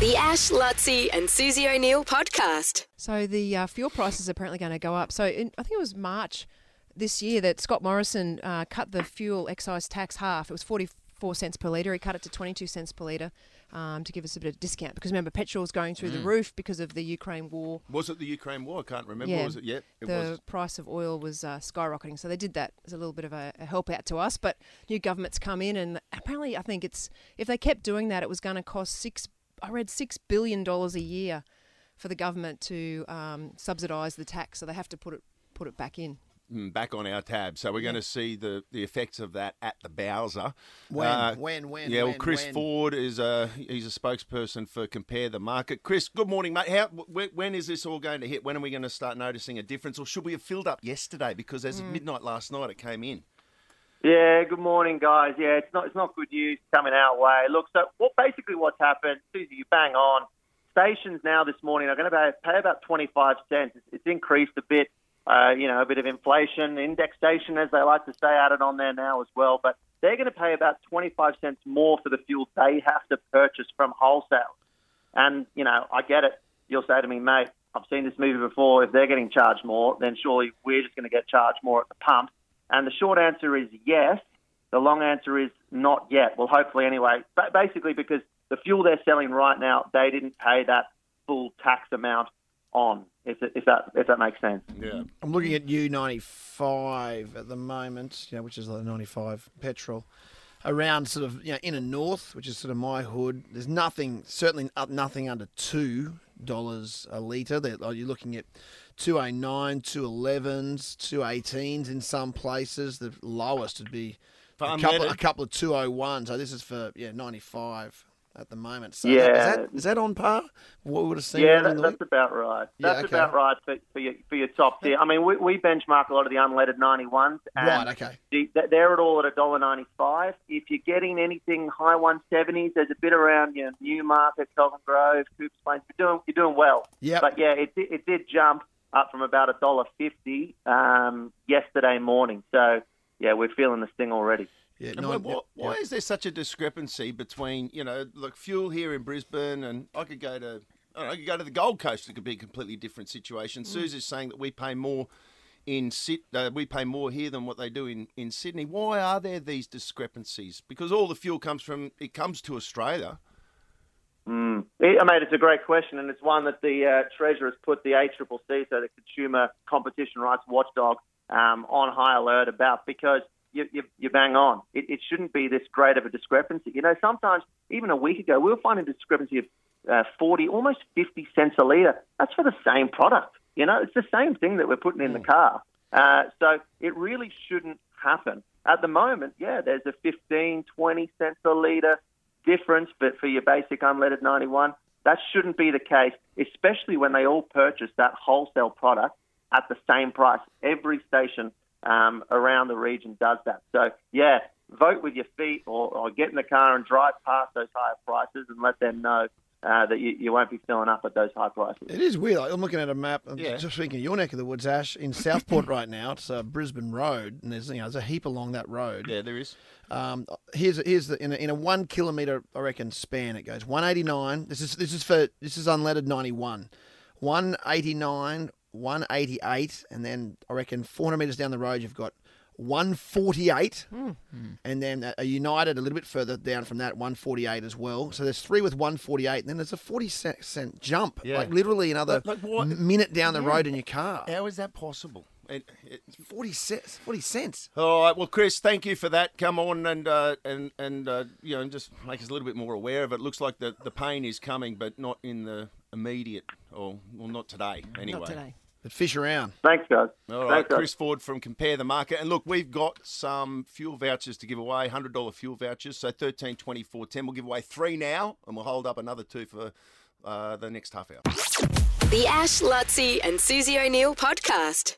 The Ash, Luttsy, and Susie O'Neill podcast. So the uh, fuel prices are apparently going to go up. So in, I think it was March this year that Scott Morrison uh, cut the fuel excise tax half. It was 44 cents per litre. He cut it to 22 cents per litre um, to give us a bit of discount because remember, petrol's going through the roof because of the Ukraine war. Was it the Ukraine war? I can't remember. Yeah, Was it? yet? it the was. price of oil was uh, skyrocketing, so they did that as a little bit of a, a help out to us. But new governments come in, and apparently, I think it's if they kept doing that, it was going to cost six. I read six billion dollars a year for the government to um, subsidise the tax, so they have to put it put it back in. Mm, back on our tab. So we're going to see the, the effects of that at the Bowser. When, Uh, when, when, Yeah, well, Chris when? Ford is a he's a spokesperson for Compare the Market. Chris, good morning, mate. How when, when is this all going to hit? When are we going to start noticing a difference, or should we have filled up yesterday? Because as of midnight last night, it came in. Yeah, good morning, guys. Yeah, it's not it's not good news coming our way. Look, so what basically what's happened, Susie, you bang on. Stations now this morning are going to pay, pay about 25 cents. It's, increased a bit, uh, you know, a bit of inflation, indexation, as they like to say, added on there now as well. But they're going to pay about 25 cents more for the fuel they have to purchase from wholesale. And, you know, I get it. You'll say to me, mate, I've seen this movie before. If they're getting charged more, then surely we're just going to get charged more at the pump. And the short answer is yes. The long answer is not yet. Well, hopefully anyway. But basically, because the fuel they're selling right now, they didn't pay that full tax amount on. If, if that if that makes sense. Yeah. I'm looking at U95 at the moment, you know, which is like 95 petrol. Around sort of, you know, inner north, which is sort of my hood. There's nothing, certainly nothing under two dollars a litre. There, like, oh, you're looking at 209, 211s, 218s in some places. The lowest would be a couple, a couple of 201s. So this is for yeah 95 at the moment. So Yeah. is that is that on par? What would have seen Yeah, that, that's about right. Yeah, That's okay. about right for, for your for your top tier. I mean, we, we benchmark a lot of the unleaded 91s. And Right, okay. the- they're at all at $1.95. If you're getting anything high 170s, there's a bit around your know, Newmarket, Kelvin Grove, Coopers Plains. You're doing you're doing well. Yeah. But yeah, it did- it did jump up from about a dollar fifty um, yesterday morning. So yeah, we're feeling the sting already. Yeah, And nine- why, yep, why yep. is there such a discrepancy between you know, like fuel here in Brisbane, and I could go to I, don't know, I could go to the Gold Coast. It could be a completely different situation. Mm. Susie's saying that we pay more in Sit, uh, we pay more here than what they do in, in Sydney. Why are there these discrepancies? Because all the fuel comes from it comes to Australia. Mm. I mean, it's a great question, and it's one that the uh, Treasurer has put the ACCC, so the Consumer Competition Rights Watchdog, um, on high alert about because you, you, you bang on. It, it shouldn't be this great of a discrepancy. You know, sometimes, even a week ago, we were finding a discrepancy of uh, 40, almost 50 cents a litre. That's for the same product. You know, it's the same thing that we're putting in the car. Uh, so it really shouldn't happen. At the moment, yeah, there's a 15, 20 cents a litre difference, but for your basic unleaded 91, that shouldn't be the case, especially when they all purchase that wholesale product at the same price. Every station um, around the region does that. So, yeah, vote with your feet or, or get in the car and drive past those higher prices and let them know uh, that you, you won't be filling up at those high prices. It is weird. I'm looking at a map. I'm Yeah. Just thinking, your neck of the woods, Ash, in Southport right now. It's uh, Brisbane Road, and there's you know there's a heap along that road. Yeah, there is. Um, here's here's the in a, in a one kilometre I reckon span it goes 189. This is this is for this is unleaded 91, 189, 188, and then I reckon 400 metres down the road you've got 148, and then a- United a little bit further down from that 148 as well. So there's three with 148, and then there's a 40 cent, cent jump, Yeah. like literally another Like- minute down the road in your car. How is that possible? It, it, 40 cents. 40 cents. All right, well, Chris, thank you for that. Come on and uh, and and uh, you know, just make us a little bit more aware of it. Looks like the the pain is coming, but not in the immediate, or well, not today anyway. Not today. But fish around. Thanks, guys. All right, Thanks, guys. Chris Ford from Compare the Market. And look, we've got some fuel vouchers to give away, $100 fuel vouchers. So 13, 24, 10. We'll give away three now, and we'll hold up another two for uh, the next half hour. The Ash, Luttsy, and Susie O'Neill podcast.